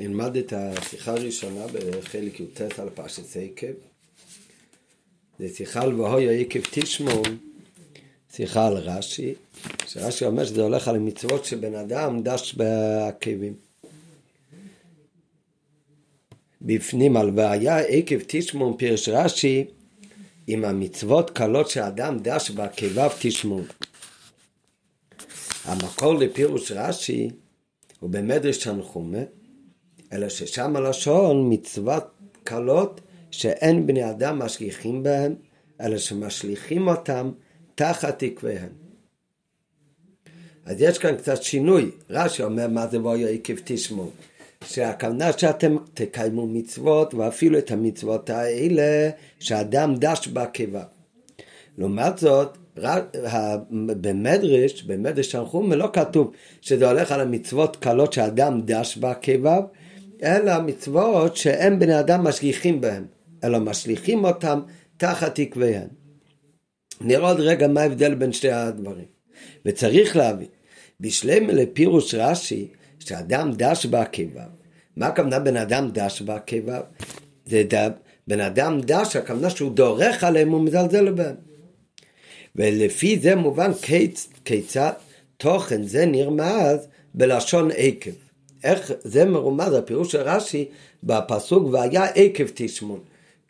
נלמד את השיחה הראשונה בחלק י"ט על פרשת עקב. זה שיחה על והוי עקב תשמעו, שיחה על רש"י, שרש"י אומר שזה הולך על מצוות שבן אדם דש בעקבים. בפנים על והיה עקב תשמעו פירש רש"י עם המצוות קלות שאדם דש בעקביו תשמעו. המקור לפירוש רש"י הוא במדרש תנחומה אלא ששם הלשון מצוות קלות שאין בני אדם משגיחים בהם, אלא שמשליכים אותם תחת עקביהם. אז יש כאן קצת שינוי, רש"י אומר מה זה בואי עקב תשמעו, שהכוונה שאתם תקיימו מצוות ואפילו את המצוות האלה שאדם דש בעקביו. לעומת זאת, במדרש, במדרש תנחומה לא כתוב שזה הולך על המצוות קלות שאדם דש בעקביו, אלא מצוות שאין בני אדם משגיחים בהם, אלא משליכים אותם תחת עקביהם. נראה עוד רגע מה ההבדל בין שתי הדברים. וצריך להבין, בשלם לפירוש רש"י, שאדם דש בעקביו. מה הכוונה בן אדם דש בעקביו? זה ד... בן אדם דש, הכוונה שהוא דורך עליהם ומזלזל בהם. ולפי זה מובן כיצד תוכן זה נרמז בלשון עקב. איך זה מרומז, הפירוש של רש"י בפסוק והיה עקב תשמון.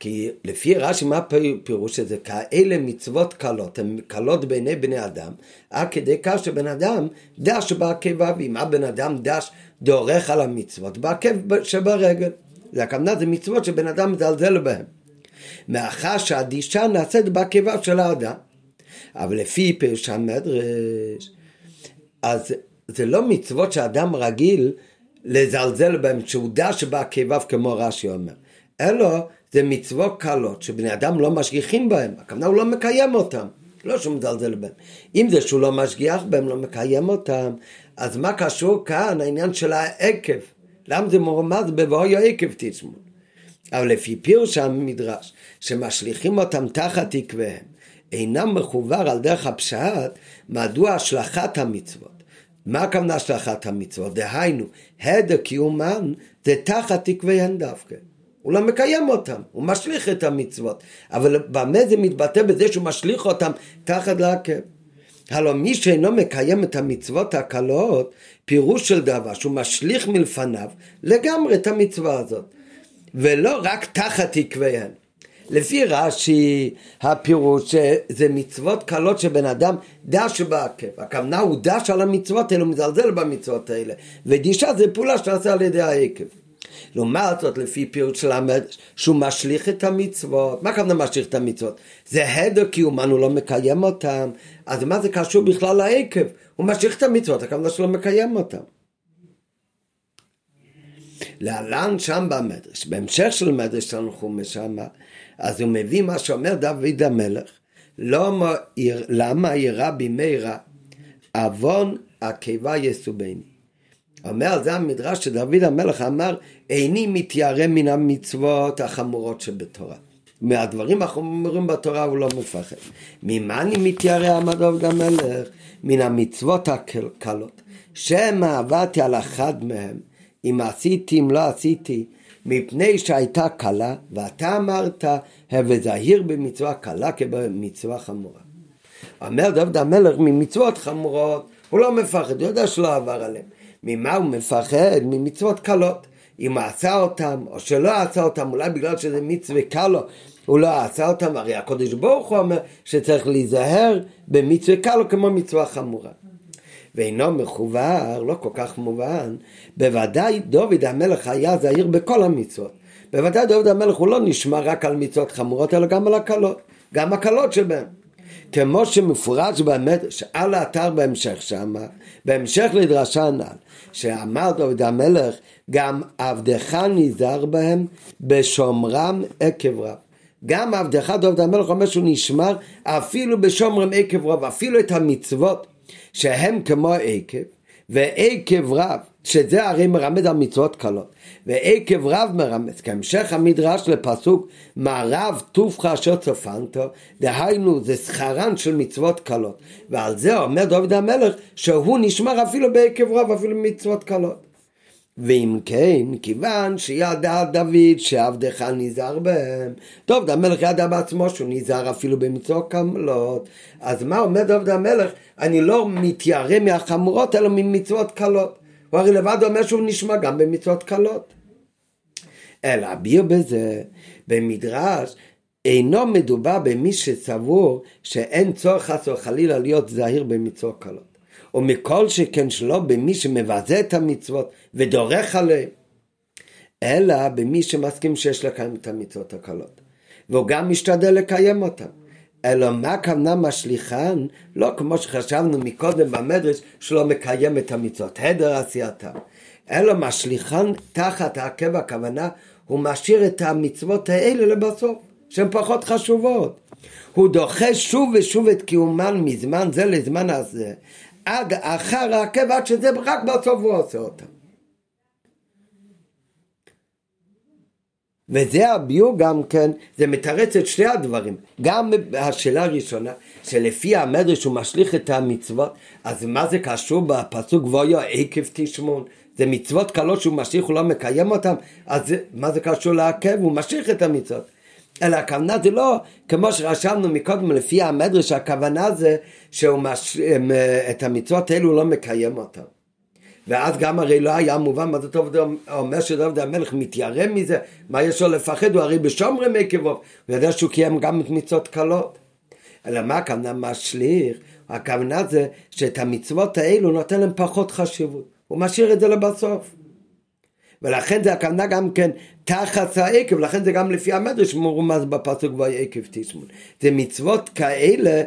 כי לפי רש"י מה הפירוש שזה? כאלה מצוות קלות, הן קלות בעיני בני אדם, עד כדי כך שבן אדם דש בעקב אבי, מה בן אדם דש דורך על המצוות? בעקב שברגל. זה הכוונה, זה מצוות שבן אדם מזלזל בהן. מאחר שהדישה נעשית בעקביו של האדם. אבל לפי פירוש המדרש, אז זה לא מצוות שאדם רגיל לזלזל בהם, שהוא דש בעקביו כמו רש"י אומר, אלא זה מצוות קלות שבני אדם לא משגיחים בהם, הכוונה הוא לא מקיים אותם, לא שהוא מזלזל בהם. אם זה שהוא לא משגיח בהם, לא מקיים אותם, אז מה קשור כאן העניין של העקב? למה זה מורמז בבואי העקב תשמעו? אבל לפי פירוש המדרש, שמשליכים אותם תחת עקביהם, אינם מחובר על דרך הפשט, מדוע השלכת המצוות מה הכוונה השלכת המצוות? דהיינו, הדר קיומן זה תחת תקוויהן דווקא. הוא לא מקיים אותם, הוא משליך את המצוות. אבל במה זה מתבטא בזה שהוא משליך אותם תחת לעקב? הלוא מי שאינו מקיים את המצוות הקלות, פירוש של דבר שהוא משליך מלפניו לגמרי את המצווה הזאת. ולא רק תחת עקביהן. לפי רש"י הפירוש זה מצוות קלות שבן אדם דש בעקב. הכוונה הוא דש על המצוות האלה, הוא מזלזל במצוות האלה. ודישה זה פעולה שנעשה על ידי העקב. לעומת זאת, לפי פירוש המדרש, שהוא משליך את המצוות. מה הכוונה משליך את המצוות? זה הדר קיומן, הוא לא מקיים אותם. אז מה זה קשור בכלל לעקב? הוא משליך את המצוות, הכוונה שלא מקיים אותם. להלן שם במדרש, בהמשך של מדרש שלנו חומש שמה, אז הוא מביא מה שאומר דוד המלך, למה, למה ירא במהרה עוון הקיבה יסובני. אומר זה המדרש שדוד המלך אמר איני מתיירא מן המצוות החמורות שבתורה. מהדברים החמורים בתורה הוא לא מפחד. ממה אני מתיירא אמר דוד המלך? מן המצוות הקלות. שמא עבדתי על אחד מהם אם עשיתי אם לא עשיתי מפני שהייתה קלה, ואתה אמרת, הווה זהיר במצווה קלה כבמצווה חמורה. אומר דוד המלך, ממצוות חמורות, הוא לא מפחד, הוא יודע שלא עבר עליהם. ממה הוא מפחד? ממצוות קלות. אם הוא עשה אותם, או שלא עשה אותם, אולי בגלל שזה מצווה קל הוא לא עשה אותם, הרי הקדוש ברוך הוא אומר שצריך להיזהר במצווה קל כמו מצווה חמורה. ואינו מחובר, לא כל כך מובן, בוודאי דוד המלך היה זהיר בכל המצוות. בוודאי דוד המלך הוא לא נשמע רק על מצוות חמורות, אלא גם על הקלות, גם הקלות שבהן. כמו שמפורש באמת, שעל האתר בהמשך שמה, בהמשך לדרשה הנ"ל, שאמר דוד המלך, גם עבדך נזהר בהם בשומרם עקב רב. גם עבדך דוד המלך אומר שהוא נשמר אפילו בשומרם עקב רב, אפילו את המצוות שהם כמו עקב, ועקב רב, שזה הרי מרמד על מצוות קלות, ועקב רב מרמז, כהמשך המדרש לפסוק מערב טובך אשר צופנתו, דהיינו זה שכרן של מצוות קלות, ועל זה אומר דוד המלך שהוא נשמר אפילו בעקב רב, אפילו במצוות קלות. ואם כן, כיוון שידע דוד שעבדך נזהר בהם, דוד המלך ידע בעצמו שהוא נזהר אפילו במצוות קמלות, אז מה אומר דוד המלך? אני לא מתיירא מהחמורות אלא ממצוות קלות. הוא הרי לבד אומר שהוא נשמע גם במצוות קלות. אלא אביר בזה, במדרש, אינו מדובר במי שסבור שאין צורך חס וחלילה להיות זהיר במצוות קלות. ומכל שכן שלא במי שמבזה את המצוות ודורך עליהם, אלא במי שמסכים שיש לקיים את המצוות הקלות. והוא גם משתדל לקיים אותן. אלא מה הכוונה משליחן? לא כמו שחשבנו מקודם במדרש שלא מקיים את המצוות, הדר עשייתם. אלא משליחן תחת העקב הכוונה, הוא משאיר את המצוות האלה לבסוף, שהן פחות חשובות. הוא דוחה שוב ושוב את קיומן מזמן זה לזמן הזה, עד אחר העקב, עד שזה רק בסוף הוא עושה אותם. וזה הביור גם כן, זה מתרץ את שני הדברים. גם השאלה הראשונה, שלפי המדרש הוא משליך את המצוות, אז מה זה קשור בפסוק ואויו עקב תשמון? זה מצוות קלות שהוא משליך, הוא לא מקיים אותם, אז מה זה קשור לעכב? הוא משליך את המצוות. אלא הכוונה זה לא, כמו שרשמנו מקודם לפי המדרש, הכוונה זה שהוא מש... את המצוות האלו לא מקיים אותם. ואז גם הרי לא היה מובן מה זאת אומר שדוד המלך מתיירא מזה, מה יש לו לפחד, הוא הרי בשומרי מקבוב, הוא יודע שהוא קיים גם את מצוות קלות. אלא מה הכוונה משליך? הכוונה זה שאת המצוות האלו נותן להם פחות חשיבות, הוא משאיר את זה לבסוף. ולכן זה הכוונה גם כן תחת העקב, לכן זה גם לפי המדרש מורמז בפסוק ועקב תשמון. זה מצוות כאלה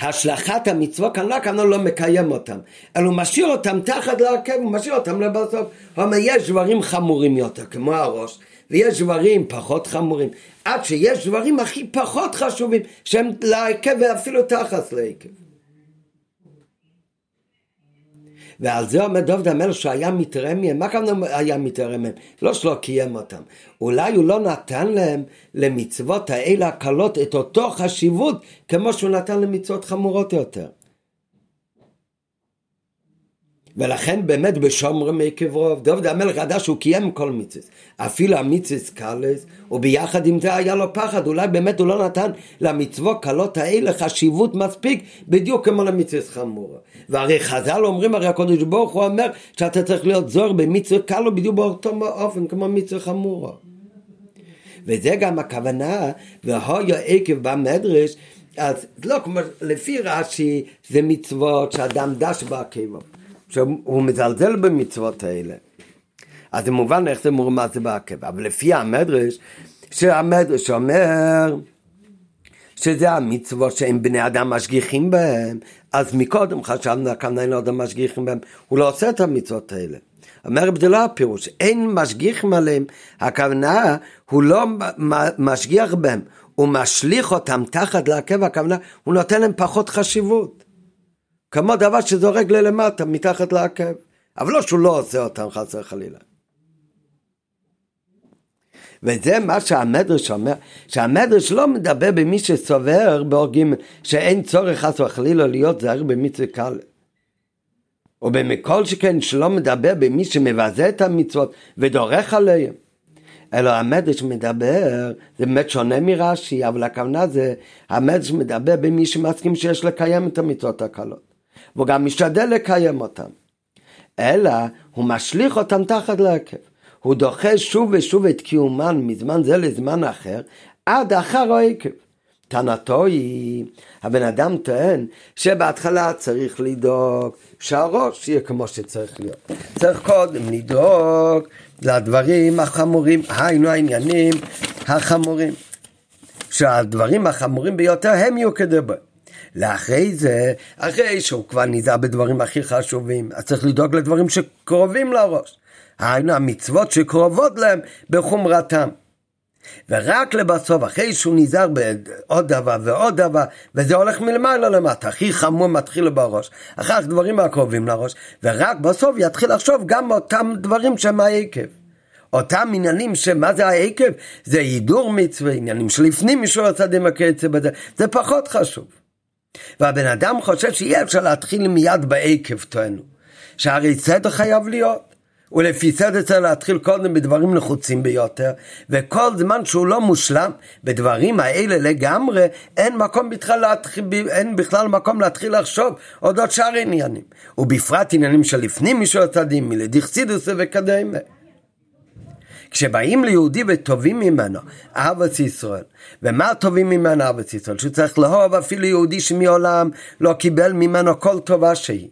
השלכת המצוות כאן לא הכוונה לא מקיים אותם, אלא הוא משאיר אותם תחת לעקב, הוא משאיר אותם לבסוף. הוא אומר, יש דברים חמורים יותר, כמו הראש, ויש דברים פחות חמורים, עד שיש דברים הכי פחות חשובים, שהם לעקב ואפילו תחת לעקב. ועל זה אומר דוד המלך שהיה מתרם מהם, מה הכוונה היה מתרם מהם? לא שלא קיים אותם, אולי הוא לא נתן להם למצוות האלה הקלות את אותו חשיבות כמו שהוא נתן למצוות חמורות יותר. ולכן באמת בשומר מי קברוב, דוד המלך ידע שהוא קיים כל מיצוס. אפילו המיצוס קלס, וביחד עם זה היה לו פחד, אולי באמת הוא לא נתן למצוות קלות האלה חשיבות מספיק, בדיוק כמו למיצוס חמור. והרי חז"ל אומרים, הרי הקדוש ברוך הוא אומר שאתה צריך להיות זור במצוות קלו בדיוק באותו אופן כמו מצוות חמור. וזה גם הכוונה, והויה עקב במדרש, אז לא כמו, לפי רש"י זה מצוות שאדם דש בעקבו. שהוא מזלזל במצוות האלה. אז זה מובן איך זה מורמז בעקב. אבל לפי המדרש, שהמדרש אומר שזה המצוות שהם בני אדם משגיחים בהם, אז מקודם חשבנו כאן אין אדם משגיחים בהם, הוא לא עושה את המצוות האלה. אומר זה לא הפירוש, אין משגיחים עליהם, הכוונה הוא לא משגיח בהם, הוא משליך אותם תחת לעקב, הכוונה הוא נותן להם פחות חשיבות. כמו דבר שזורק ללמטה, מתחת לעקב. אבל לא שהוא לא עושה אותם חס וחלילה. וזה מה שהמדרש אומר, שהמדרש לא מדבר במי שסובר בהורגים שאין צורך חס וחלילה להיות זהיר במצווה קל. ובמכל שכן שלא מדבר במי שמבזה את המצוות ודורך עליהם. אלא המדרש מדבר, זה באמת שונה מרש"י, אבל הכוונה זה, המדרש מדבר במי שמסכים שיש לקיים את המצוות הקלות. והוא גם משתדל לקיים אותם. אלא הוא משליך אותם תחת להרכב. הוא דוחה שוב ושוב את קיומן מזמן זה לזמן אחר, עד אחר העקב. טענתו היא, הבן אדם טוען שבהתחלה צריך לדאוג שהראש יהיה כמו שצריך להיות. צריך קודם לדאוג לדברים החמורים, היינו העניינים החמורים. שהדברים החמורים ביותר הם יהיו כדבר. לאחרי זה, אחרי שהוא כבר נזהר בדברים הכי חשובים, אז צריך לדאוג לדברים שקרובים לראש. היינו המצוות שקרובות להם בחומרתם. ורק לבסוף, אחרי שהוא נזהר בעוד דבר ועוד דבר, וזה הולך מלמעלה למטה, הכי חמור מתחיל בראש, אחר כך דברים הקרובים לראש, ורק בסוף יתחיל לחשוב גם אותם דברים שהם העקב. אותם עניינים שמה זה העקב? זה הידור מצווה, עניינים שלפנים משור הצדים הקצב בזה, זה פחות חשוב. והבן אדם חושב שאי אפשר להתחיל מיד בעקב טוענו. שהרי סדר חייב להיות. ולפי סדר צריך להתחיל קודם בדברים נחוצים ביותר, וכל זמן שהוא לא מושלם, בדברים האלה לגמרי, אין מקום בכלל להתחיל, אין בכלל מקום להתחיל לחשוב אודות שאר עניינים, ובפרט עניינים שלפנים משל הצדים, מלדיכסידוס וקדמה. כשבאים ליהודי וטובים ממנו אהבת ישראל, ומה טובים ממנו אהבת ישראל? שהוא צריך לאהוב אפילו יהודי שמעולם לא קיבל ממנו כל טובה שהיא.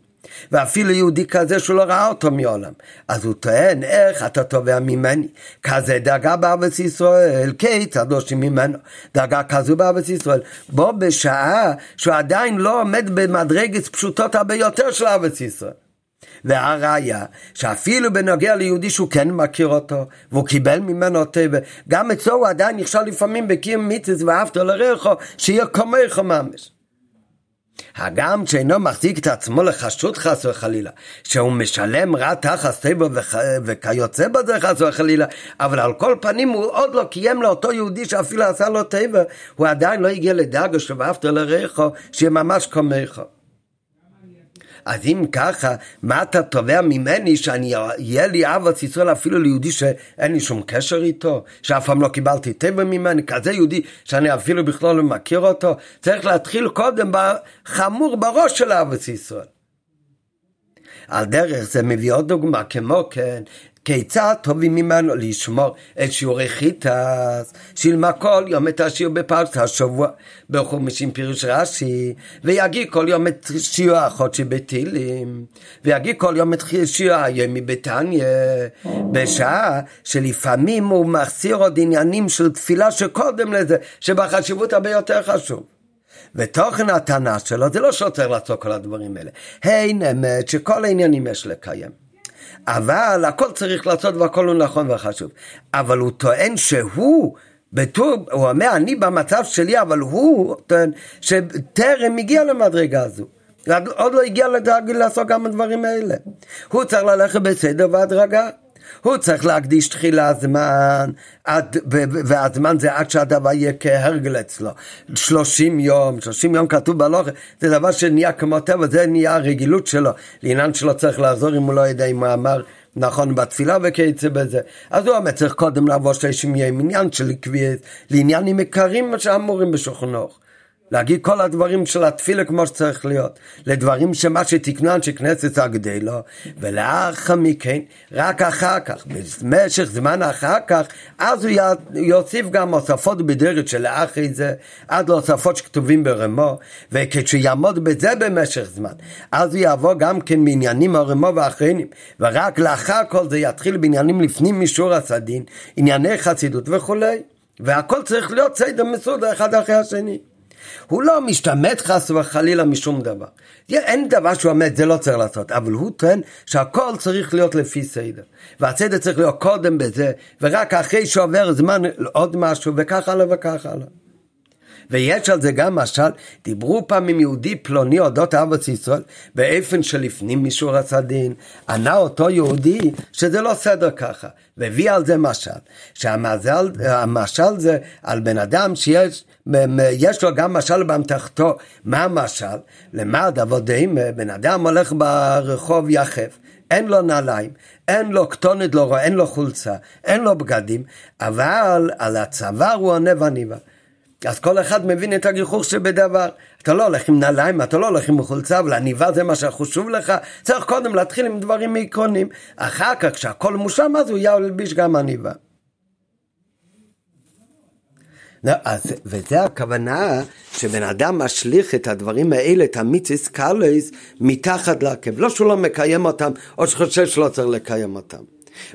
ואפילו יהודי כזה שהוא לא ראה אותו מעולם. אז הוא טוען, איך אתה תובע ממני? כזה דאגה בארץ ישראל, כיצד דורשים ממנו? דאגה כזו בארץ ישראל. בו בשעה שהוא עדיין לא עומד במדרגת פשוטות הרבה יותר של ארץ ישראל. והראיה, שאפילו בנוגע ליהודי שהוא כן מכיר אותו, והוא קיבל ממנו טבע, גם אצלו הוא עדיין נכשל לפעמים בקיים מיתוס ואהבת לרעך, שיהיה כמוך ממש. הגם שאינו מחזיק את עצמו לחשוד חס וחלילה, שהוא משלם רע תחת טבע וכיוצא בזה חס וחלילה, אבל על כל פנים הוא עוד לא קיים לאותו יהודי שאפילו עשה לו טבע, הוא עדיין לא הגיע לדאגה שבאהבת לרעך, שיהיה ממש כמוך. אז אם ככה, מה אתה תובע ממני שאני אהיה לי אהבת ישראל אפילו ליהודי שאין לי שום קשר איתו, שאף פעם לא קיבלתי טבע ממני, כזה יהודי שאני אפילו בכלל לא מכיר אותו? צריך להתחיל קודם בחמור בראש של אהבת ישראל. על דרך זה מביא עוד דוגמה, כמו כן, כיצד טובים ממנו לשמור את שיעורי חיטס, שילמה כל יום את השיר בפרשת השבוע בחומשים פירוש רש"י, ויגיד כל יום את שיעור החודשי בתהילים, ויגיד כל יום את שיעור היומי בתניא, בשעה שלפעמים הוא מחסיר עוד עניינים של תפילה שקודם לזה, שבחשיבות הרבה יותר חשוב. ותוכן הטענה שלו זה לא שצריך לעשות כל הדברים האלה. הן אמת שכל העניינים יש לקיים. אבל הכל צריך לעשות והכל הוא נכון וחשוב. אבל הוא טוען שהוא, בטור, הוא אומר, אני במצב שלי, אבל הוא טוען שטרם הגיע למדרגה הזו. עוד לא הגיע לעשות גם הדברים האלה. הוא צריך ללכת בסדר והדרגה. הוא צריך להקדיש תחילה זמן, עד, והזמן זה עד שהדבר יהיה כהרגל אצלו. שלושים יום, שלושים יום כתוב בהלוכה, זה דבר שנהיה כמו טבע, זה נהיה הרגילות שלו. לעניין שלו צריך לעזור אם הוא לא יודע אם הוא אמר נכון בתפילה וכיוצא בזה. אז הוא אומר צריך קודם לעבור שלושים יום עניין של קביעת, לעניינים עיקרים שאמורים בשולחנוך. להגיד כל הדברים של התפילה כמו שצריך להיות, לדברים שמה שתקנו אנשי כנסת הגדלו, ולאחר מכן, רק אחר כך, במשך זמן אחר כך, אז הוא יוסיף גם הוספות בדרך שלאחרי זה, עד להוספות שכתובים ברמו, וכשיעמוד בזה במשך זמן, אז הוא יבוא גם כן בעניינים הרמו ואחרים, ורק לאחר כל זה יתחיל בעניינים לפנים מישור הסדין, ענייני חסידות וכולי, והכל צריך להיות סדר מסודר אחד אחרי השני. הוא לא משתמט חס וחלילה משום דבר. אין דבר שהוא אומר, זה לא צריך לעשות, אבל הוא טוען שהכל צריך להיות לפי סדר. והסדר צריך להיות קודם בזה, ורק אחרי שעובר זמן עוד משהו, וכך הלאה וכך הלאה. ויש על זה גם משל, דיברו פעם עם יהודי פלוני אודות ארץ ישראל, באופן שלפנים מישור הסדין, ענה אותו יהודי שזה לא סדר ככה, והביא על זה משל, שהמשל זה על בן אדם שיש יש לו גם משל באמתחתו. מה המשל? למד עבודים, בן אדם הולך ברחוב יחף. אין לו נעליים, אין לו כתונת לא רואה, אין לו חולצה, אין לו בגדים, אבל על הצוואר הוא עונה וניבה. אז כל אחד מבין את הגיחוך שבדבר. אתה לא הולך עם נעליים, אתה לא הולך עם חולצה, אבל עניבה זה מה שחשוב לך. צריך קודם להתחיל עם דברים עקרוניים. אחר כך, כשהכל מושלם, אז הוא ילביש גם עניבה. לא, אז, וזה הכוונה שבן אדם משליך את הדברים האלה, את המיציס קלויס, מתחת לעקב. לא שהוא לא מקיים אותם, או שחושב שלא צריך לקיים אותם.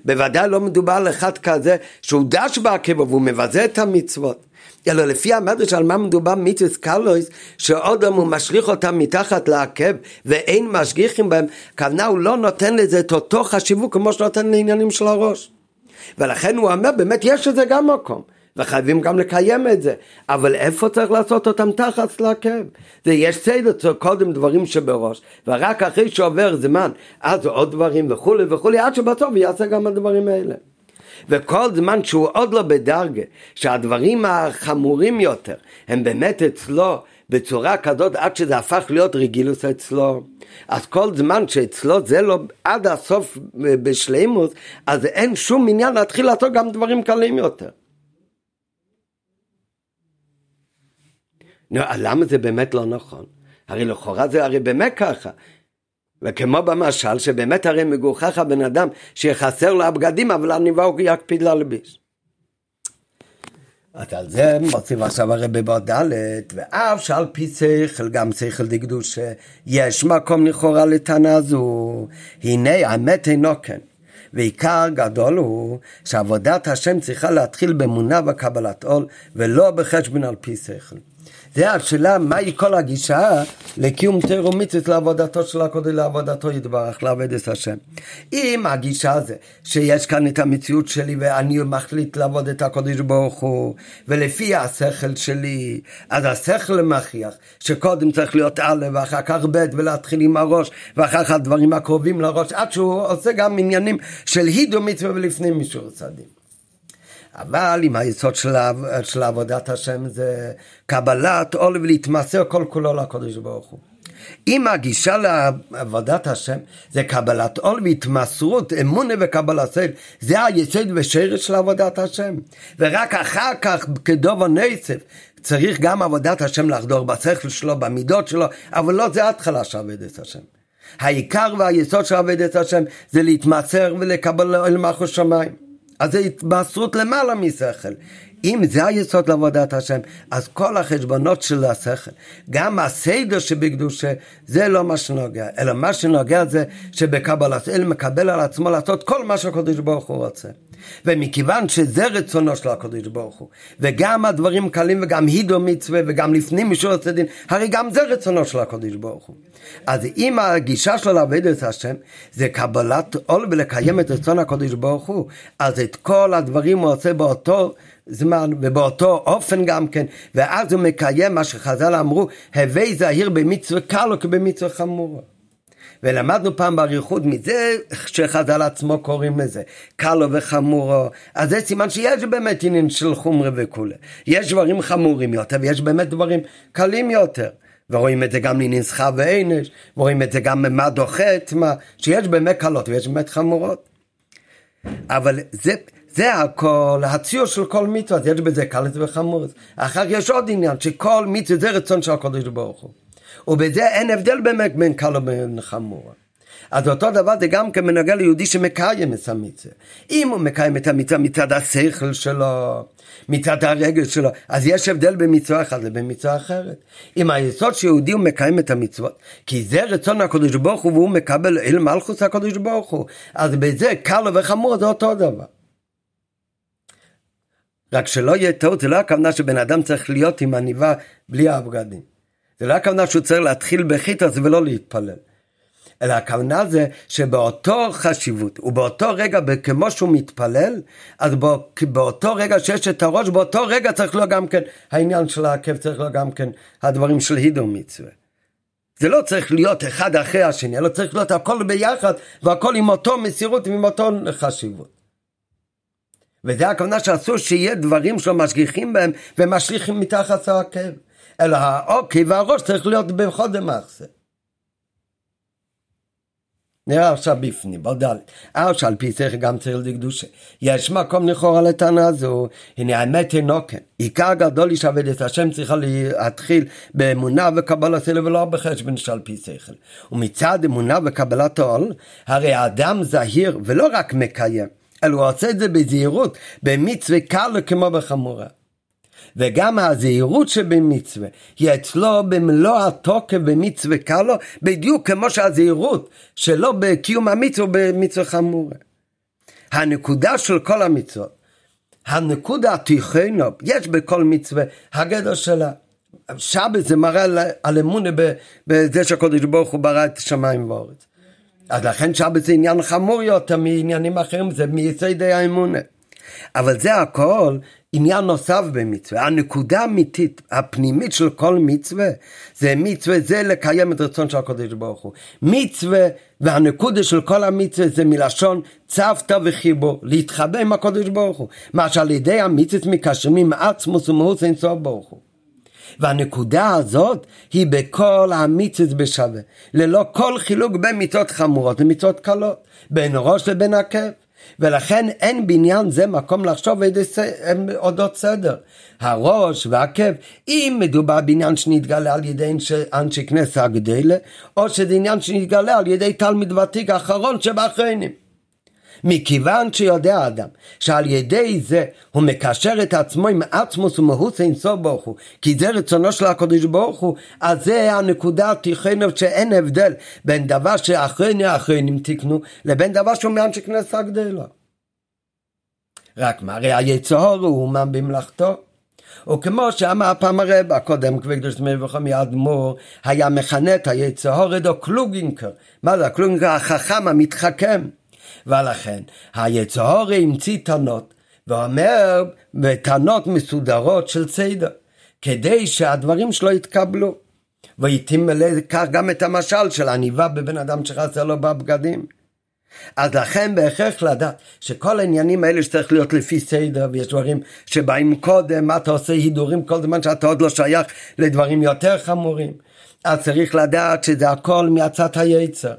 בוודאי לא מדובר על אחד כזה שהוא דש בעקב והוא מבזה את המצוות. אלא לפי המדרש על מה מדובר מיתוס קלויס, שאודם הוא משליך אותם מתחת לעקב ואין משגיחים בהם, כוונה הוא לא נותן לזה את אותו חשיבות כמו שנותן לעניינים של הראש. ולכן הוא אומר, באמת יש לזה גם מקום. וחייבים גם לקיים את זה. אבל איפה צריך לעשות אותם תחת לעכב? זה יש סדר, קודם דברים שבראש, ורק אחרי שעובר זמן, אז עוד דברים וכולי וכולי, עד שבסוף יעשה גם הדברים האלה. וכל זמן שהוא עוד לא בדרגה, שהדברים החמורים יותר הם באמת אצלו בצורה כזאת עד שזה הפך להיות רגילוס אצלו. אז כל זמן שאצלו זה לא עד הסוף בשלימוס, אז אין שום עניין להתחיל לעשות גם דברים קלים יותר. נו, למה זה באמת לא נכון? הרי לכאורה זה הרי באמת ככה. וכמו במשל, שבאמת הרי מגוחך הבן אדם שיחסר לו הבגדים, אבל הניבה הוא יקפיד להלביש. אז על זה מוסיף עכשיו הרבי בעוד ד' ואף שעל פי שכל, גם שכל דקדוש, יש מקום לכאורה לטענה זו, הנה האמת אינו כן. ועיקר גדול הוא שעבודת השם צריכה להתחיל באמונה וקבלת עול ולא בחשבון על פי שכל. זה השאלה מהי כל הגישה לקיום תירו מצוות לעבודתו של הקודם לעבודתו יתברך לעבד את השם. אם הגישה זה שיש כאן את המציאות שלי ואני מחליט לעבוד את הקודש ברוך הוא ולפי השכל שלי אז השכל מכריח שקודם צריך להיות א' ואחר כך ב' ולהתחיל עם הראש ואחר כך הדברים הקרובים לראש עד שהוא עושה גם עניינים של הידו מצווה ולפנים מישור צדים. אבל אם היסוד של, של עבודת השם זה קבלת עול ולהתמסר כל כולו לקדוש ברוך הוא. אם הגישה לעבודת השם זה קבלת עול והתמסרות, אמונה וקבלת סייל, זה היסוד ושרש של עבודת השם. ורק אחר כך כדוב הנצף צריך גם עבודת השם לחדור בשכל שלו, במידות שלו, אבל לא זה התחלה של עבודת השם. העיקר והיסוד של עבודת השם זה להתמסר ולקבל אל מלכות שמיים. אז זה התמסרות למעלה משכל. אם זה היסוד לעבודת השם, אז כל החשבונות של השכל, גם הסדר שבקדושה, זה לא מה שנוגע, אלא מה שנוגע זה שבקבלת אל מקבל על עצמו לעשות כל מה שהקדוש ברוך הוא רוצה. ומכיוון שזה רצונו של הקדוש ברוך הוא, וגם הדברים קלים וגם הידו מצווה וגם לפנים משור הצדין, הרי גם זה רצונו של הקדוש ברוך הוא. אז אם הגישה שלו לעבד את השם זה קבלת עול ולקיים את רצון הקדוש ברוך הוא, אז את כל הדברים הוא עושה באותו זמן ובאותו אופן גם כן, ואז הוא מקיים מה שחז"ל אמרו, הווי זהיר במצווה קל או כבמצווה חמורה. ולמדנו פעם באריכות מזה שחז"ל עצמו קוראים לזה קלו וחמורו אז זה סימן שיש באמת עניין של חומרה וכולי יש דברים חמורים יותר ויש באמת דברים קלים יותר ורואים את זה גם לנסחה ועינש ורואים את זה גם במה דוחת מה שיש באמת קלות ויש באמת חמורות אבל זה זה הכל, הציור של כל מצווה, יש בזה קלת וחמורת. אחר יש עוד עניין, שכל מצווה זה רצון של הקודש ברוך הוא. ובזה אין הבדל באמת בין קל ובין חמור. אז אותו דבר זה גם כן בנוגע ליהודי שמקיים את המצווה. אם הוא מקיים את המצווה מצד השכל שלו, מצד הרגל שלו, אז יש הבדל בין מצווה אחת לבין מצווה אחרת. אם היסוד שיהודי הוא מקיים את המצוות, כי זה רצון הקדוש ברוך הוא והוא מקבל אל מלכוס הקדוש ברוך הוא, אז בזה קל וחמור זה אותו דבר. רק שלא יהיה טעות, זה לא הכוונה שבן אדם צריך להיות עם עניבה בלי הבגדים. זה לא הכוונה שהוא צריך להתחיל בחיטוס ולא להתפלל. אלא הכוונה זה שבאותו חשיבות ובאותו רגע כמו שהוא מתפלל אז בא, באותו רגע שיש את הראש באותו רגע צריך להיות גם כן העניין של העקב צריך להיות גם כן הדברים של הידו מצווה. זה לא צריך להיות אחד אחרי השני אלא צריך להיות הכל ביחד והכל עם אותו מסירות ועם אותו חשיבות. וזה הכוונה שאסור שיהיה דברים שלא משגיחים בהם ומשליכים מתחת העקב. אלא האוקי והראש צריך להיות בכל דמחסה. נראה עכשיו בפנים, בד' אף שעל פי שכל גם צריך לקדושה. יש מקום לכאורה לטענה הזו, הנה האמת אינו כן. עיקר גדול איש עבד את השם צריכה להתחיל באמונה וקבלת אלה ולא בחשבון שעל פי שכל. ומצד אמונה וקבלת העול, הרי האדם זהיר ולא רק מקיים, אלא הוא עושה את זה בזהירות, במצווה קל כמו בחמורה. וגם הזהירות שבמצווה היא אצלו במלוא התוקף במצווה קלו, בדיוק כמו שהזהירות שלו בקיום המצווה במצווה חמורה. הנקודה של כל המצוות, הנקודה התיכונו, יש בכל מצווה הגדר שלה. שבת זה מראה על, אמונה בזה שהקדוש ברוך הוא ברא את השמיים והארץ. אז לכן שבת זה עניין חמור יותר מעניינים אחרים, זה מיסודי האמונה. אבל זה הכל עניין נוסף במצווה. הנקודה האמיתית, הפנימית של כל מצווה, זה מצווה, זה לקיים את רצון של הקדוש ברוך הוא. מצווה והנקודה של כל המצווה זה מלשון צוותא וחיבור, להתחבר עם הקדוש ברוך הוא. מה שעל ידי המצווה מקשרים עצמוס ומהות אין סוף ברוך הוא. והנקודה הזאת היא בכל המיצוס בשווה, ללא כל חילוק בין מיצות חמורות למיצות קלות, בין ראש לבין עקב. ולכן אין בעניין זה מקום לחשוב אודות סדר. הראש והעקב, אם מדובר בעניין שנתגלה על ידי אנשי כנסת הגדלה, או שזה עניין שנתגלה על ידי תלמיד ותיק האחרון שבאחרונים. מכיוון שיודע האדם שעל ידי זה הוא מקשר את עצמו עם עצמוס ומהוס אינסוף ברוך הוא כי זה רצונו של הקדוש ברוך הוא אז זה הנקודה התיכנו שאין הבדל בין דבר שאחרני האחרונים תיקנו לבין דבר שהוא מאנשי כנסת הגדולה רק מה הרי היצור הוא אומן במלאכתו. וכמו שאמר פעם הרב הקודם מאיר וחמי האדמו"ר היה מכנה את היצור או קלוגינקר. מה זה הקלוגינקר החכם המתחכם ולכן היצור המציא טענות ואומר טענות מסודרות של סדר כדי שהדברים שלו יתקבלו והתאים לכך גם את המשל של עניבה בבן אדם שחסר לו בבגדים אז לכן בהכרח לדעת שכל העניינים האלה שצריך להיות לפי סדר ויש דברים שבאים קודם, מה אתה עושה הידורים כל זמן שאתה עוד לא שייך לדברים יותר חמורים. אז צריך לדעת שזה הכל מהצד היצר.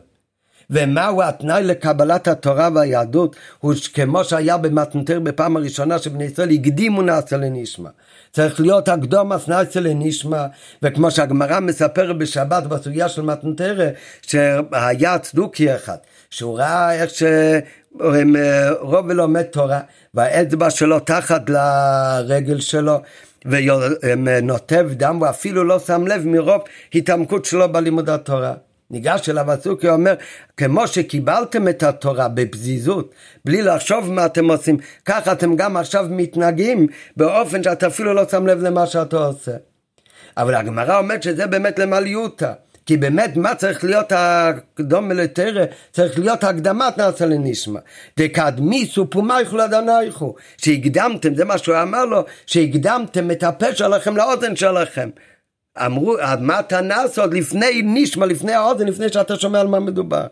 ומהו התנאי לקבלת התורה והיהדות? הוא כמו שהיה במתנתר בפעם הראשונה שבני ישראל הקדימו נעשה לנשמע. צריך להיות הקדום נעשה לנשמע. וכמו שהגמרא מספרת בשבת בסוגיה של מתנתר שהיה צדוקי אחד שהוא ראה איך שרוב ולומד תורה והאצבע שלו תחת לרגל שלו ונוטב דם ואפילו לא שם לב מרוב התעמקות שלו בלימוד התורה ניגש אליו הסוכי אומר, כמו שקיבלתם את התורה בפזיזות, בלי לחשוב מה אתם עושים, ככה אתם גם עכשיו מתנהגים באופן שאתה אפילו לא שם לב למה שאתה עושה. אבל הגמרא אומרת שזה באמת למליותא. כי באמת מה צריך להיות הקדום מלתרא? צריך להיות הקדמת נעשה לנשמע. דקדמיסו פומייכו לדנייכו. שהקדמתם, זה מה שהוא אמר לו, שהקדמתם את הפה שלכם לאוזן שלכם. אמרו, מה אתה נעשה עוד לפני נשמע, לפני האוזן, לפני שאתה שומע על מה מדובר.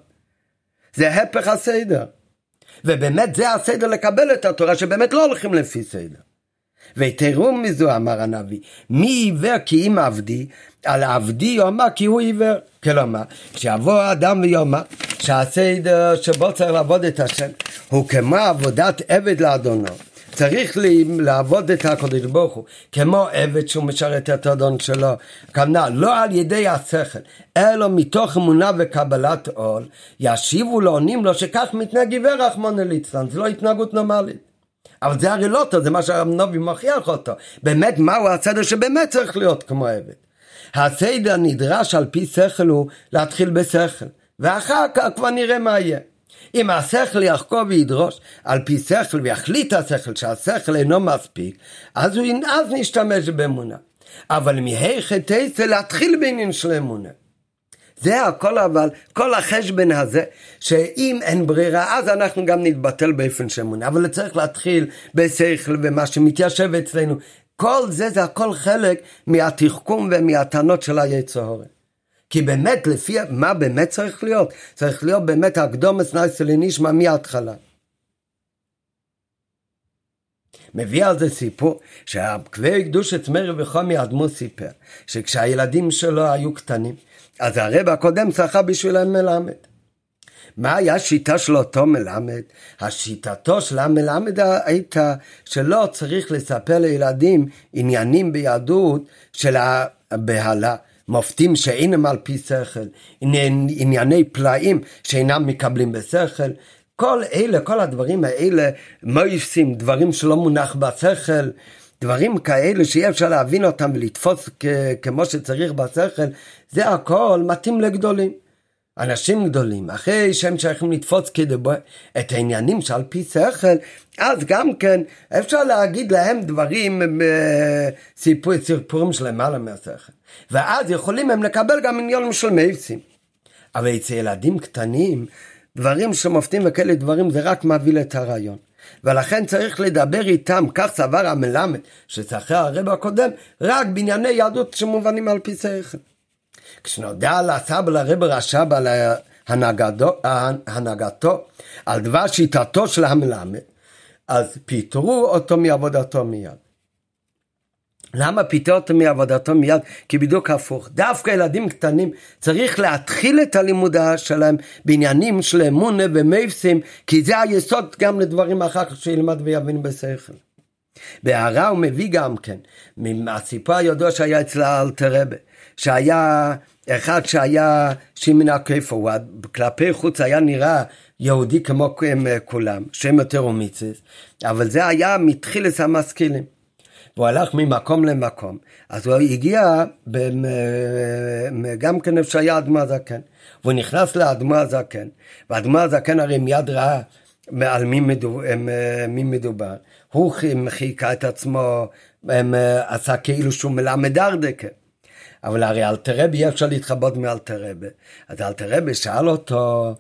זה הפך הסדר. ובאמת זה הסדר לקבל את התורה, שבאמת לא הולכים לפי סדר. ותראו מזו אמר הנביא, מי עיוור כי אם עבדי, על עבדי יאמר כי הוא עיוור. כלומר, כשיבוא האדם ויאמר שהסדר שבו צריך לעבוד את השם הוא כמו עבודת עבד לאדונו. צריך לי לעבוד את הקדוש ברוך הוא כמו עבד שהוא משרת את האדון שלו. כמובן לא על ידי השכל אלא מתוך אמונה וקבלת עול ישיבו לו עונים לו שכך מתנהג עיוור רחמנא ליצלן זה לא התנהגות נורמלית. אבל זה הרי לא טוב זה מה שהנובי מוכיח אותו. באמת מהו הסדר שבאמת צריך להיות כמו עבד? הסדר נדרש על פי שכל הוא להתחיל בשכל ואחר כך כבר נראה מה יהיה אם השכל יחקור וידרוש על פי שכל ויחליט השכל שהשכל אינו מספיק, אז הוא אז נשתמש באמונה. אבל מהיכן תצא להתחיל בעניין של אמונה. זה הכל אבל, כל החשבן הזה, שאם אין ברירה, אז אנחנו גם נתבטל באופן של אמונה. אבל צריך להתחיל בשכל ומה שמתיישב אצלנו. כל זה, זה הכל חלק מהתחכום ומהטענות של היצור. כי באמת, לפי מה באמת צריך להיות? צריך להיות באמת הקדומס נייסה לנשמע מההתחלה. מביא על זה סיפור שהכבי קדוש את מרי וחומי אדמו סיפר שכשהילדים שלו היו קטנים אז הרב הקודם צחה בשבילם מלמד. מה היה השיטה של אותו מלמד? השיטתו של המלמד הייתה שלא צריך לספר לילדים עניינים ביהדות של הבהלה. מופתים שאינם על פי שכל, ענייני פלאים שאינם מקבלים בשכל, כל אלה, כל הדברים האלה, מויסים, דברים שלא מונח בשכל, דברים כאלה שאי אפשר להבין אותם ולתפוס כמו שצריך בשכל, זה הכל מתאים לגדולים. אנשים גדולים, אחרי שהם שייכים לתפוס כדבר את העניינים שעל פי שכל, אז גם כן אפשר להגיד להם דברים, אה, סיפור, סיפורים של למעלה מהשכל. ואז יכולים הם לקבל גם עניינים של מייסים. אבל אצל ילדים קטנים, דברים שמופתים וכאלה דברים זה רק מביא את הרעיון. ולכן צריך לדבר איתם, כך סבר המלמד, שצריך הרב הקודם, רק בענייני יהדות שמובנים על פי שכל. כשנודע לסבא לרב רש"ב על הנהגתו, על דבר שיטתו של המלמד, אז פיטרו אותו מעבודתו מיד. למה פיתה אותו מעבודתו מיד? כי בדיוק הפוך. דווקא ילדים קטנים צריך להתחיל את הלימוד שלהם בעניינים של אמונה ומייסים, כי זה היסוד גם לדברים אחר כך שילמד ויבין בשכל. בהערה הוא מביא גם כן, מהסיפור הידוע שהיה אצל האלתרבה, שהיה אחד שהיה שמעון הכיפו, כלפי חוץ היה נראה יהודי כמו כולם, שם יותר ומיצס, אבל זה היה מתחילת המשכילים. והוא הלך ממקום למקום. אז הוא הגיע גם כן איפה שהיה אדמו הזקן. והוא נכנס לאדמו הזקן, ואדמו הזקן הרי מיד ראה על מי, מדובר, מי מדובר. הוא חיכה את עצמו, עשה כאילו שהוא מלמד ארדקה. אבל הרי אלתרבה אי אפשר להתחבות מאלתרבה. אז אלתרבה שאל אותו,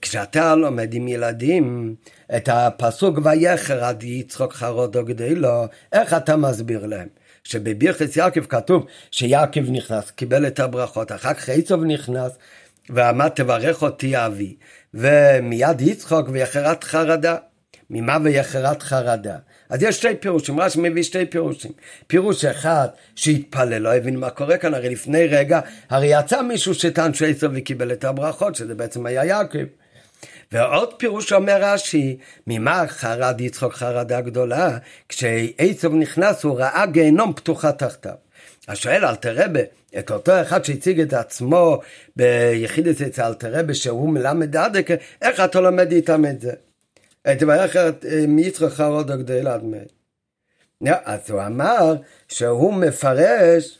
כשאתה לומד עם ילדים את הפסוק ויחר עד יצחוק חרודו גדי לו, איך אתה מסביר להם? שבבירכס יעקב כתוב שיעקב נכנס, קיבל את הברכות, אחר כך עיצוב נכנס ואמר תברך אותי אבי, ומיד יצחוק ויחרת חרדה. ממה ויחרת חרדה? אז יש שתי פירושים, רש"י מביא שתי פירושים. פירוש אחד, שהתפלל, לא הבין מה קורה כאן, הרי לפני רגע, הרי יצא מישהו שטען שעשו וקיבל את הברכות, שזה בעצם היה יעקב. ועוד פירוש אומר רש"י, ממה חרד יצחוק חרדה גדולה? כשעצב נכנס הוא ראה גיהנום פתוחה תחתיו. אז שואל אלתרבה, את אותו אחד שהציג את עצמו ביחידת אצל אלתרבה שהוא מלמד עדק, איך אתה לומד איתם את זה? את ויחד מיצחק חרדה גדולה עד מת. אז הוא אמר שהוא מפרש,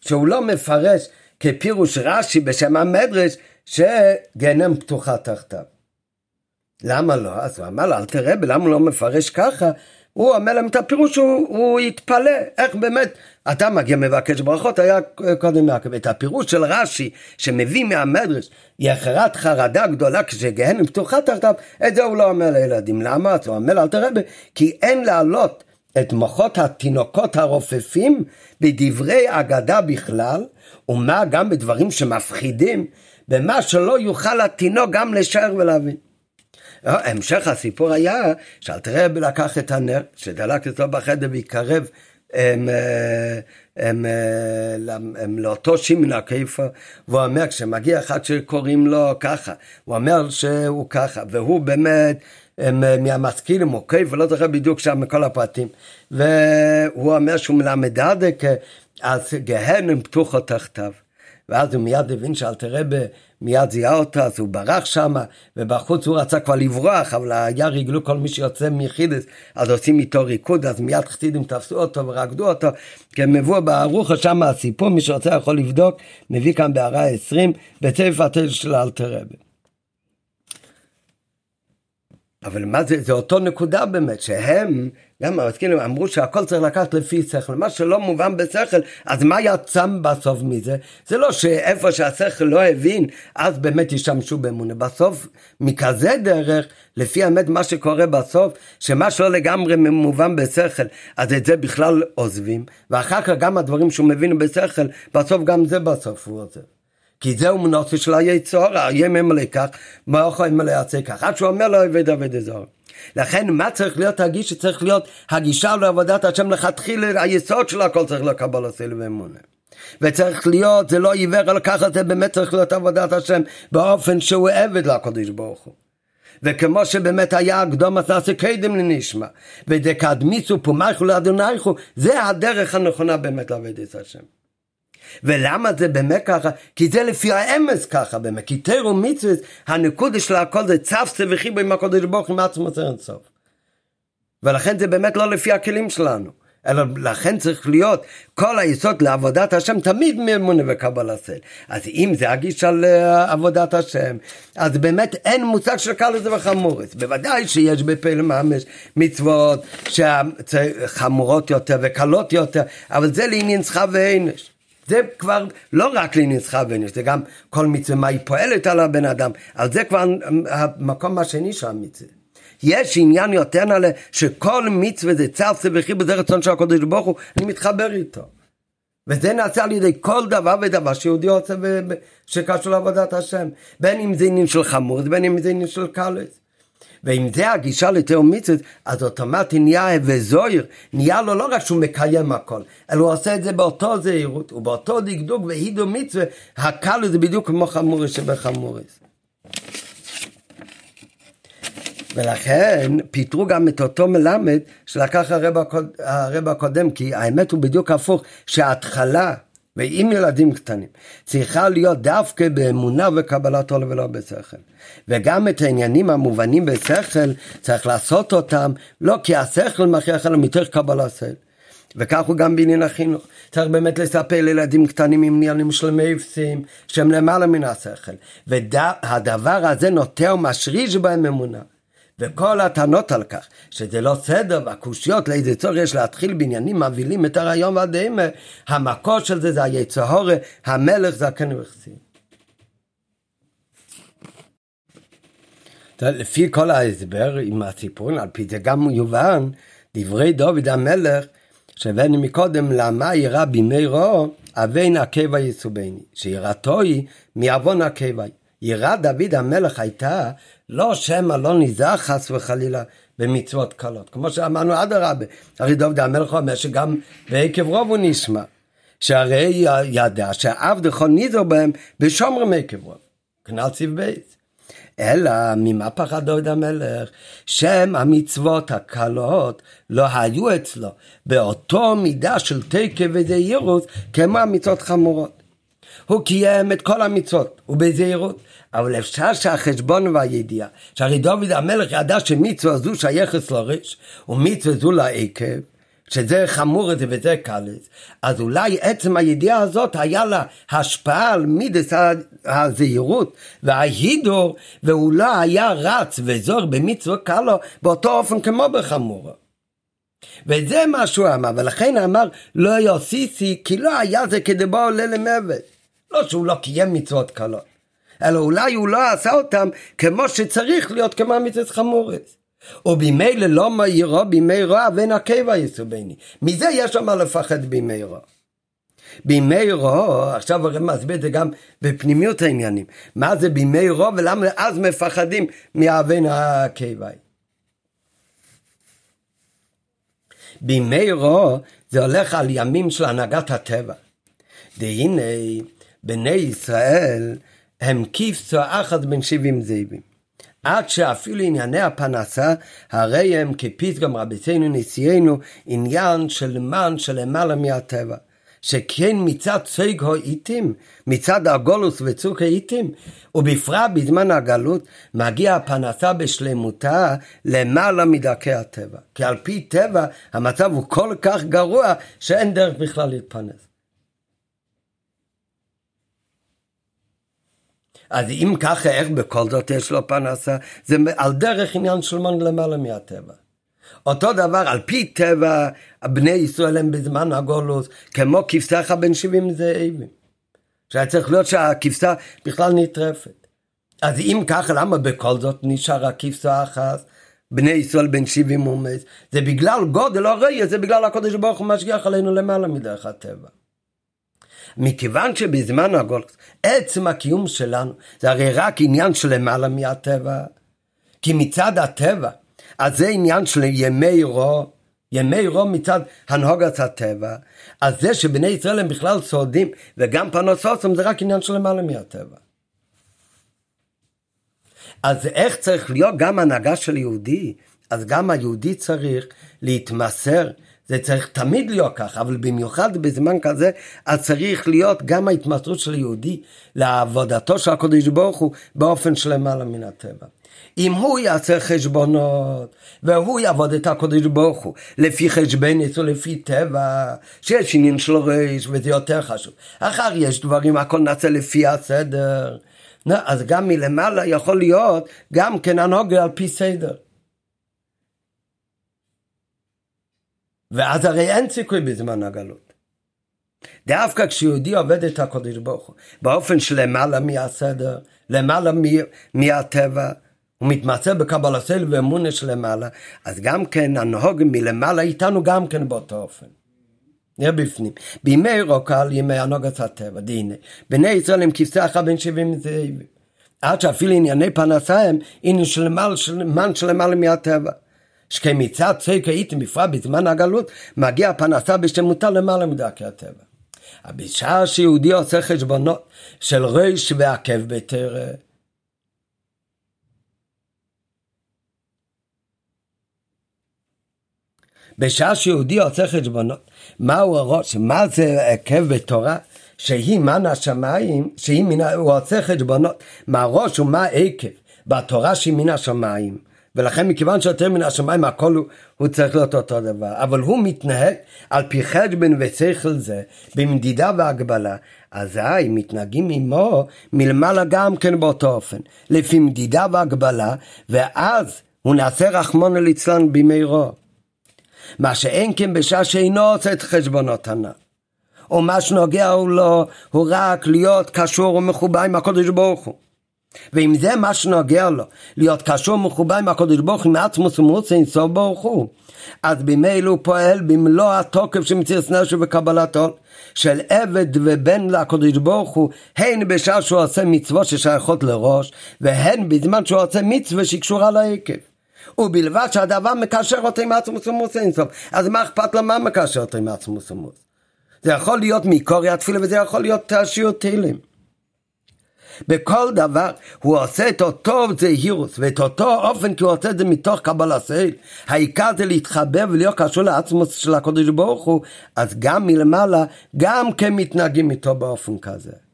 שהוא לא מפרש כפירוש רש"י בשם המדרש, שגהנם פתוחה תחתיו. למה לא? אז הוא אמר לו, אל תראה, למה הוא לא מפרש ככה? הוא אומר להם את הפירוש, הוא, הוא יתפלא, איך באמת, אתה מגיע מבקש ברכות, היה קודם יעקב. את הפירוש של רש"י, שמביא מהמדרש, יחרת חרדה גדולה כשגהנם פתוחה תחתיו, את זה הוא לא אומר לילדים. למה? אז הוא אומר, אל תראה, כי אין להעלות את מוחות התינוקות הרופפים בדברי אגדה בכלל, ומה גם בדברים שמפחידים במה שלא יוכל התינוק גם לשער ולהבין. אה, המשך הסיפור היה שאלתרעב לקח את הנר שדלק אצלו בחדר ויקרב הם, הם, הם, הם, לאותו שמעון הקיפה, והוא אומר, כשמגיע אחד שקוראים לו ככה, הוא אומר שהוא ככה, והוא באמת הם, מהמשכילים, הוא קייף, ולא זוכר בדיוק שם מכל הפרטים, והוא אומר שהוא מלמד עדק, אז גהנם פתוחו תחתיו. ואז הוא מיד הבין שאלתרבה מיד זיהה אותה, אז הוא ברח שם, ובחוץ הוא רצה כבר לברוח, אבל היה ריגלו כל מי שיוצא מחידס, אז עושים איתו ריקוד, אז מיד חסידים תפסו אותו ורקדו אותו, כי הם מבוא בארוחה שם הסיפור, מי שרוצה יכול לבדוק, מביא כאן בהערה 20, בצפר התל של אלתרבה. אבל מה זה, זה אותו נקודה באמת, שהם, גם המשכילים אמרו שהכל צריך לקחת לפי שכל, מה שלא מובן בשכל, אז מה יצא בסוף מזה? זה לא שאיפה שהשכל לא הבין, אז באמת ישתמשו באמונה. בסוף, מכזה דרך, לפי האמת מה שקורה בסוף, שמה שלא לגמרי מובן בשכל, אז את זה בכלל עוזבים, ואחר כך גם הדברים שהוא מבין בשכל, בסוף גם זה בסוף הוא עוזב. כי זהו מנוסו של היצור, אריה ממלא כך, מה יכול ממלא יעשה כך, עד שהוא אומר לו עבד עבד אזור. לכן מה צריך להיות הגישה? צריך להיות הגישה לעבודת השם לכתחילה, היסוד של הכל צריך לקבל עשינו ואמונה. וצריך להיות, זה לא עיוור על ככה, זה באמת צריך להיות עבודת השם באופן שהוא עבד לקדוש ברוך הוא. וכמו שבאמת היה הקדום עשה קדם לנשמע, ודקדמיסו פומייכו לאדונייכו, זה הדרך הנכונה באמת לעבד את השם. ולמה זה באמת ככה? כי זה לפי האמס ככה באמת, כי תירו מצווה, הנקודה של הכל זה צפסה וחיבור עם הקודש ברוך עם עצמו אין סוף. ולכן זה באמת לא לפי הכלים שלנו. אלא לכן צריך להיות כל היסוד לעבודת השם תמיד מאמונה וקבלה סל. אז אם זה הגישה לעבודת השם, אז באמת אין מושג של קל לזה וחמורס. בוודאי שיש בפעיל ממש מצוות שחמורות יותר וקלות יותר, אבל זה לעניין שכר ועינש. זה כבר לא רק שכר ונש, זה גם כל מצווה מה היא פועלת על הבן אדם, על זה כבר המקום השני של המצווה. יש עניין יותר נעלה שכל מצווה זה צרסה וחיבור זה רצון של הקודש ברוך הוא, אני מתחבר איתו. וזה נעשה על ידי כל דבר ודבר שיהודי עושה שקשור לעבודת השם. בין אם זה עניין של חמור, בין אם זה עניין של קלס. ואם זה הגישה לתאום מצוות, אז אוטומטי נהיה הווה זויר, נהיה לו לא רק שהוא מקיים הכל, אלא הוא עושה את זה באותו זהירות, ובאותו דקדוק והידו מצווה, הקל זה בדיוק כמו חמורי שבחמוריס. ולכן פיתרו גם את אותו מלמד שלקח הרב הקודם, כי האמת הוא בדיוק הפוך, שההתחלה, ועם ילדים קטנים, צריכה להיות דווקא באמונה וקבלת עול ולא בשכל. וגם את העניינים המובנים בשכל, צריך לעשות אותם, לא כי השכל מכריח, אלא מתוך קבלת שכל. וכך הוא גם בעניין החינוך. צריך באמת לספר לילדים קטנים עם עניינים של מאפסים, שהם למעלה מן השכל. והדבר הזה נוטה ומשריש בהם אמונה. וכל הטענות על כך שזה לא סדר והקושיות לאיזה צורך יש להתחיל בעניינים מבהילים את הרעיון והדהימה, המקור של זה זה היצהורה, המלך זקן וחסי. לפי כל ההסבר עם הסיפורים, על פי זה גם יובן דברי דוד המלך שהבאנו מקודם, למה ירא בימי רוע, אבין הקבע יסובני, שיראתו היא מעוון הקבע. יראת דוד המלך הייתה לא שמא לא ניזך חס וחלילה במצוות קלות. כמו שאמרנו אדרבה, הרי דוד המלך אומר שגם בעקב רוב הוא נשמע. שהרי ידע שעבדך ניזו בהם בשומרם עקב רוב. כנ"ל ציב בית. אלא ממה פחד דוד המלך? שם המצוות הקלות לא היו אצלו באותו מידה של תקף וזהירות כמו המצוות חמורות. הוא קיים את כל המצוות ובזהירות אבל אפשר שהחשבון והידיעה, שהרי דוד המלך ידע שמצווה זו שייכת לריש, ומצווה זו לעקב, שזה חמור את זה וזה קל אז אולי עצם הידיעה הזאת היה לה השפעה על מידס הזהירות וההידור, והוא לא היה רץ וזור במצווה קלו באותו אופן כמו בחמורו. וזה מה שהוא אמר, ולכן אמר לא יוסיסי, כי לא היה זה כדבר עולה למוות. לא שהוא לא קיים מצוות קלות. אלא אולי הוא לא עשה אותם כמו שצריך להיות המצוות חמורס. ובמילא לא מהירו בימי רוע ואין הקבע יסובני. מזה יש שם לפחד בימי רוע. בימי רוע, עכשיו הרב מסביר את זה גם בפנימיות העניינים. מה זה בימי רוע ולמה אז מפחדים מאבן הקבע. בימי רוע זה הולך על ימים של הנהגת הטבע. והנה בני ישראל הם כיף אחת בין שבעים זאבים. עד שאפילו ענייני הפנסה, הרי הם כפתגם רבתנו נשיאנו, עניין של מן שלמעלה מהטבע. שכן מצד צוג העיתים, מצד הגולוס וצוק העיתים, ובפרט בזמן הגלות, מגיע הפנסה בשלמותה למעלה מדרכי הטבע. כי על פי טבע המצב הוא כל כך גרוע שאין דרך בכלל להתפרנס. אז אם ככה, איך בכל זאת יש לו פרנסה? זה על דרך עניין של מן למעלה מהטבע. אותו דבר, על פי טבע, בני ישראל הם בזמן הגולוס, כמו כבשך בן שבעים זאבים. שהיה צריך להיות שהכבשה בכלל נטרפת. אז אם ככה, למה בכל זאת נשאר הכבשה אחת? בני ישראל בן שבעים אומץ, זה בגלל גודל הרי, זה בגלל הקודש ברוך הוא משגיח עלינו למעלה מדרך הטבע. מכיוון שבזמן הגולקס, עצם הקיום שלנו, זה הרי רק עניין של למעלה מהטבע. כי מצד הטבע, אז זה עניין של ימי רוע, ימי רוע מצד הנהוגת הטבע, אז זה שבני ישראל הם בכלל סועדים, וגם פרנסוסם זה רק עניין של למעלה מהטבע. אז איך צריך להיות גם הנהגה של יהודי? אז גם היהודי צריך להתמסר זה צריך תמיד להיות ככה, אבל במיוחד בזמן כזה, אז צריך להיות גם ההתמסרות של יהודי לעבודתו של הקדוש ברוך הוא באופן של למעלה מן הטבע. אם הוא יעשה חשבונות, והוא יעבוד את הקדוש ברוך הוא, לפי חשבנית ולפי טבע, שיש עניין של ריש, וזה יותר חשוב. אחר יש דברים, הכל נעשה לפי הסדר. אז גם מלמעלה יכול להיות גם כן הנוגע על פי סדר. ואז הרי אין סיכוי בזמן הגלות. דווקא כשיהודי עובד את הקודש ברוך הוא, באופן שלמעלה מהסדר, למעלה מהטבע, הוא מתמצא בקבלה סל ואמונה שלמעלה, אז גם כן הנהוג מלמעלה איתנו גם כן באותו אופן. נראה בפנים. בימי רוקל, ימי הנוגת הטבע, דהנה, בני ישראל הם כבשי אחת בין שבעים זאבים. עד שאפילו ענייני פרנסה הם עניין של מן שלמעלה מהטבע. שכמצד צייק הייתם בפרט בזמן הגלות, מגיע פרנסה בשלמותה למעלה מדרכי הטבע. בשעה שיהודי עושה חשבונות של ריש ועקב בטרם, בשעה שיהודי עושה חשבונות, מהו הראש, מה זה עקב בתורה, שהיא מן השמיים, שהיא מן, הוא עושה חשבונות, מה הראש ומה עקב, בתורה שהיא מן השמיים. ולכן מכיוון שיותר מן השמיים הכל הוא, הוא צריך להיות אותו דבר. אבל הוא מתנהג על פי חשבון ושכל זה, במדידה והגבלה, אזי מתנהגים עמו מלמעלה גם כן באותו אופן, לפי מדידה והגבלה, ואז הוא נעשה רחמונו ליצלן במהרו. מה שאין כן בשעה שאינו עושה את חשבונות הנ"ל. או מה שנוגע לו הוא רק להיות קשור ומחובר עם הקודש ברוך הוא. ואם זה מה שנוגע לו, להיות קשור ומחובר עם הקודש ברוך הוא, עם עצמוס ומוסי אינסוף ברוך הוא, אז במילא הוא פועל במלוא התוקף של מציאות נשו וקבלת עול, של עבד ובן לקודש ברוך הוא, הן בשעה שהוא עושה מצוות ששייכות לראש, והן בזמן שהוא עושה מצווה שקשורה לעקב. ובלבד שהדבר מקשר אותו עם עצמוס ומוס אינסוף. אז מה אכפת לו מה מקשר אותו עם עצמוס ומוס? זה יכול להיות מקורי התפילה וזה יכול להיות תעשיות תהילים. בכל דבר הוא עושה את אותו זהירוס ואת אותו אופן כי הוא עושה את זה מתוך קבלה סייל. העיקר זה להתחבר ולהיות קשור לעצמוס של הקודש ברוך הוא, אז גם מלמעלה, גם כן מתנהגים איתו באופן כזה.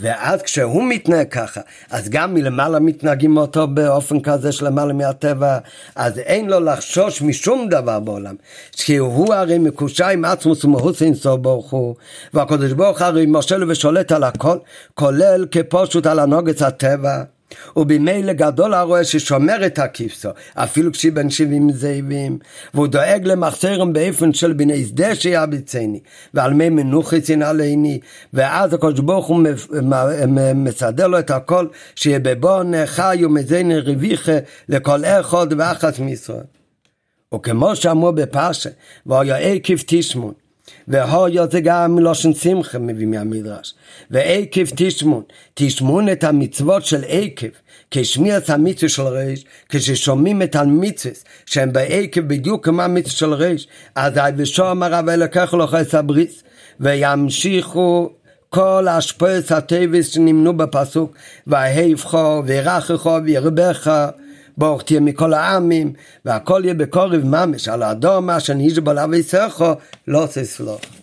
ואז כשהוא מתנהג ככה, אז גם מלמעלה מתנהגים אותו באופן כזה של למעלה מהטבע, אז אין לו לחשוש משום דבר בעולם. כי הוא הרי מקושר עם עצמוס ומהוס אינסוף ברוך הוא, והקדוש ברוך הרי מושל ושולט על הכל, כולל כפושוט על הנוגץ הטבע. ובמילא גדול הרואה ששומר את הכבשו, אפילו כשהיא בן שבעים זאבים, והוא דואג למחסרם באופן של בני שדה שיעביצני, ועל מי מנוחי צנעלני, ואז הקדוש ברוך הוא מסדר לו את הכל, שיהיה בבון חי ומזיני רוויחה לכל אחד ואחת מישראל. וכמו שאמרו בפרשה, והיה עקב תשמון, והויה זה גם מלושן שמחה מביא מהמדרש. ועקב תשמון, תשמון את המצוות של עקב, כשמיעת המצווה של ריש, כששומעים את המצווה שהם בעקב בדיוק כמו המצווה של ריש, אז ושום הרב אלוקח לו חס הבריס, וימשיכו כל השפועת הטבס שנמנו בפסוק, וההפכו, וירחכו, וירבך, ברוך תהיה מכל העמים, והכל יהיה בקורב ממש, על האדום אשר נשבע לאבי סכו, לא תסלוח.